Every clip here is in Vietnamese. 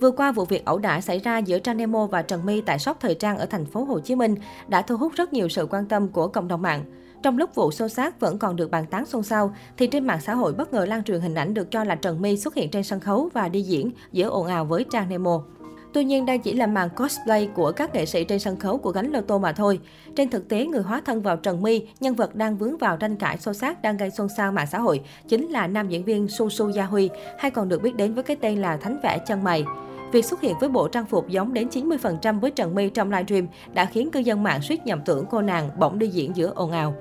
Vừa qua, vụ việc ẩu đả xảy ra giữa Trang Nemo và Trần My tại shop thời trang ở thành phố Hồ Chí Minh đã thu hút rất nhiều sự quan tâm của cộng đồng mạng. Trong lúc vụ xô xát vẫn còn được bàn tán xôn xao, thì trên mạng xã hội bất ngờ lan truyền hình ảnh được cho là Trần My xuất hiện trên sân khấu và đi diễn giữa ồn ào với Trang Nemo. Tuy nhiên, đây chỉ là màn cosplay của các nghệ sĩ trên sân khấu của gánh lô tô mà thôi. Trên thực tế, người hóa thân vào Trần My, nhân vật đang vướng vào tranh cãi xô xát đang gây xôn xao mạng xã hội, chính là nam diễn viên Su Su Gia Huy, hay còn được biết đến với cái tên là Thánh vẽ chân mày. Việc xuất hiện với bộ trang phục giống đến 90% với Trần My trong livestream đã khiến cư dân mạng suýt nhầm tưởng cô nàng bỗng đi diễn giữa ồn ào.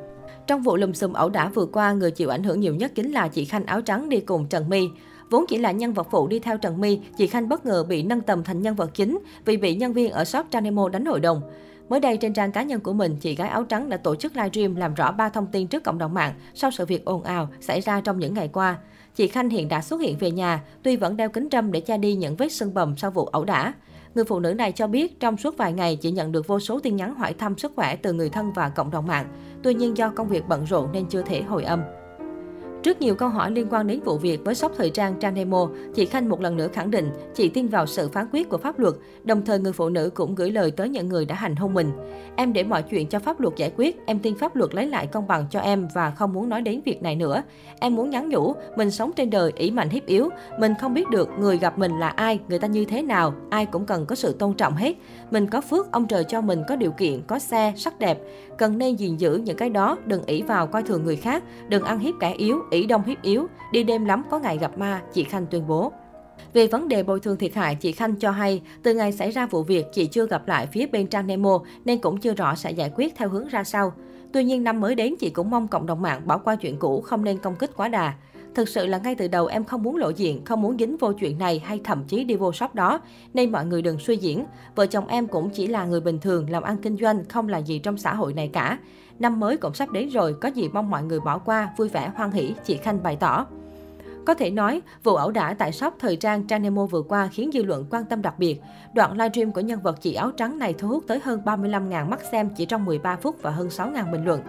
Trong vụ lùm xùm ẩu đả vừa qua, người chịu ảnh hưởng nhiều nhất chính là chị Khanh áo trắng đi cùng Trần My. Vốn chỉ là nhân vật phụ đi theo Trần My, chị Khanh bất ngờ bị nâng tầm thành nhân vật chính vì bị nhân viên ở shop Tranemo đánh hội đồng. Mới đây trên trang cá nhân của mình, chị gái áo trắng đã tổ chức livestream làm rõ ba thông tin trước cộng đồng mạng sau sự việc ồn ào xảy ra trong những ngày qua. Chị Khanh hiện đã xuất hiện về nhà, tuy vẫn đeo kính râm để che đi những vết sưng bầm sau vụ ẩu đả. Người phụ nữ này cho biết trong suốt vài ngày chị nhận được vô số tin nhắn hỏi thăm sức khỏe từ người thân và cộng đồng mạng. Tuy nhiên do công việc bận rộn nên chưa thể hồi âm. Trước nhiều câu hỏi liên quan đến vụ việc với shop thời trang Trang Nemo, chị Khanh một lần nữa khẳng định chị tin vào sự phán quyết của pháp luật, đồng thời người phụ nữ cũng gửi lời tới những người đã hành hung mình. Em để mọi chuyện cho pháp luật giải quyết, em tin pháp luật lấy lại công bằng cho em và không muốn nói đến việc này nữa. Em muốn nhắn nhủ, mình sống trên đời ý mạnh hiếp yếu, mình không biết được người gặp mình là ai, người ta như thế nào, ai cũng cần có sự tôn trọng hết. Mình có phước, ông trời cho mình có điều kiện, có xe, sắc đẹp. Cần nên gìn giữ những cái đó, đừng ỷ vào coi thường người khác, đừng ăn hiếp kẻ yếu, ý đông hiếp yếu, đi đêm lắm có ngày gặp ma, chị Khanh tuyên bố. Về vấn đề bồi thường thiệt hại, chị Khanh cho hay, từ ngày xảy ra vụ việc, chị chưa gặp lại phía bên Trang Nemo nên cũng chưa rõ sẽ giải quyết theo hướng ra sao. Tuy nhiên năm mới đến, chị cũng mong cộng đồng mạng bỏ qua chuyện cũ, không nên công kích quá đà. Thực sự là ngay từ đầu em không muốn lộ diện, không muốn dính vô chuyện này hay thậm chí đi vô shop đó, nên mọi người đừng suy diễn. Vợ chồng em cũng chỉ là người bình thường, làm ăn kinh doanh, không là gì trong xã hội này cả. Năm mới cũng sắp đến rồi, có gì mong mọi người bỏ qua, vui vẻ, hoan hỷ, chị Khanh bày tỏ. Có thể nói, vụ ẩu đả tại shop thời trang Tranemo vừa qua khiến dư luận quan tâm đặc biệt. Đoạn livestream của nhân vật chị áo trắng này thu hút tới hơn 35.000 mắt xem chỉ trong 13 phút và hơn 6.000 bình luận.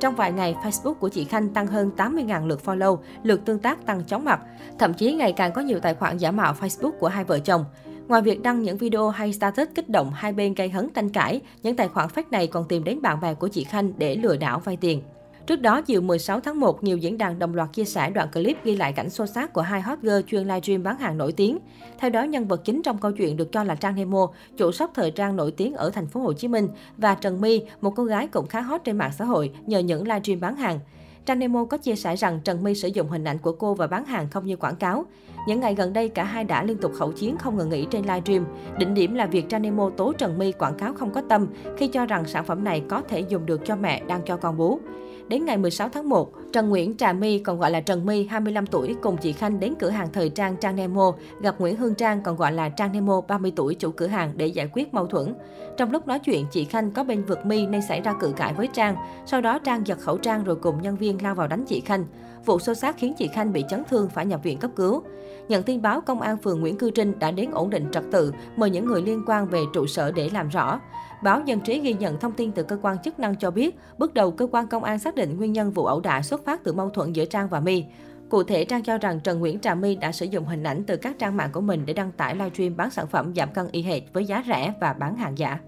Trong vài ngày, Facebook của chị Khanh tăng hơn 80.000 lượt follow, lượt tương tác tăng chóng mặt. Thậm chí ngày càng có nhiều tài khoản giả mạo Facebook của hai vợ chồng. Ngoài việc đăng những video hay status kích động hai bên gây hấn tranh cãi, những tài khoản fake này còn tìm đến bạn bè của chị Khanh để lừa đảo vay tiền. Trước đó, chiều 16 tháng 1, nhiều diễn đàn đồng loạt chia sẻ đoạn clip ghi lại cảnh xô xát của hai hot girl chuyên livestream bán hàng nổi tiếng. Theo đó, nhân vật chính trong câu chuyện được cho là Trang Nemo, chủ shop thời trang nổi tiếng ở thành phố Hồ Chí Minh và Trần My, một cô gái cũng khá hot trên mạng xã hội nhờ những livestream bán hàng. Trang Nemo có chia sẻ rằng Trần My sử dụng hình ảnh của cô và bán hàng không như quảng cáo. Những ngày gần đây, cả hai đã liên tục khẩu chiến không ngừng nghỉ trên livestream. Đỉnh điểm là việc Trang Nemo tố Trần My quảng cáo không có tâm khi cho rằng sản phẩm này có thể dùng được cho mẹ đang cho con bú. Đến ngày 16 tháng 1, Trần Nguyễn Trà My, còn gọi là Trần My, 25 tuổi, cùng chị Khanh đến cửa hàng thời trang Trang Nemo, gặp Nguyễn Hương Trang, còn gọi là Trang Nemo, 30 tuổi, chủ cửa hàng để giải quyết mâu thuẫn. Trong lúc nói chuyện, chị Khanh có bên vượt My nên xảy ra cự cãi với Trang. Sau đó Trang giật khẩu trang rồi cùng nhân viên lao vào đánh chị Khanh. Vụ xô xát khiến chị Khanh bị chấn thương phải nhập viện cấp cứu. Nhận tin báo, công an phường Nguyễn Cư Trinh đã đến ổn định trật tự, mời những người liên quan về trụ sở để làm rõ. Báo Dân trí ghi nhận thông tin từ cơ quan chức năng cho biết, bước đầu cơ quan công an xác định nguyên nhân vụ ẩu đả xuất phát từ mâu thuẫn giữa Trang và My. Cụ thể, Trang cho rằng Trần Nguyễn Trà My đã sử dụng hình ảnh từ các trang mạng của mình để đăng tải livestream bán sản phẩm giảm cân y hệt với giá rẻ và bán hàng giả.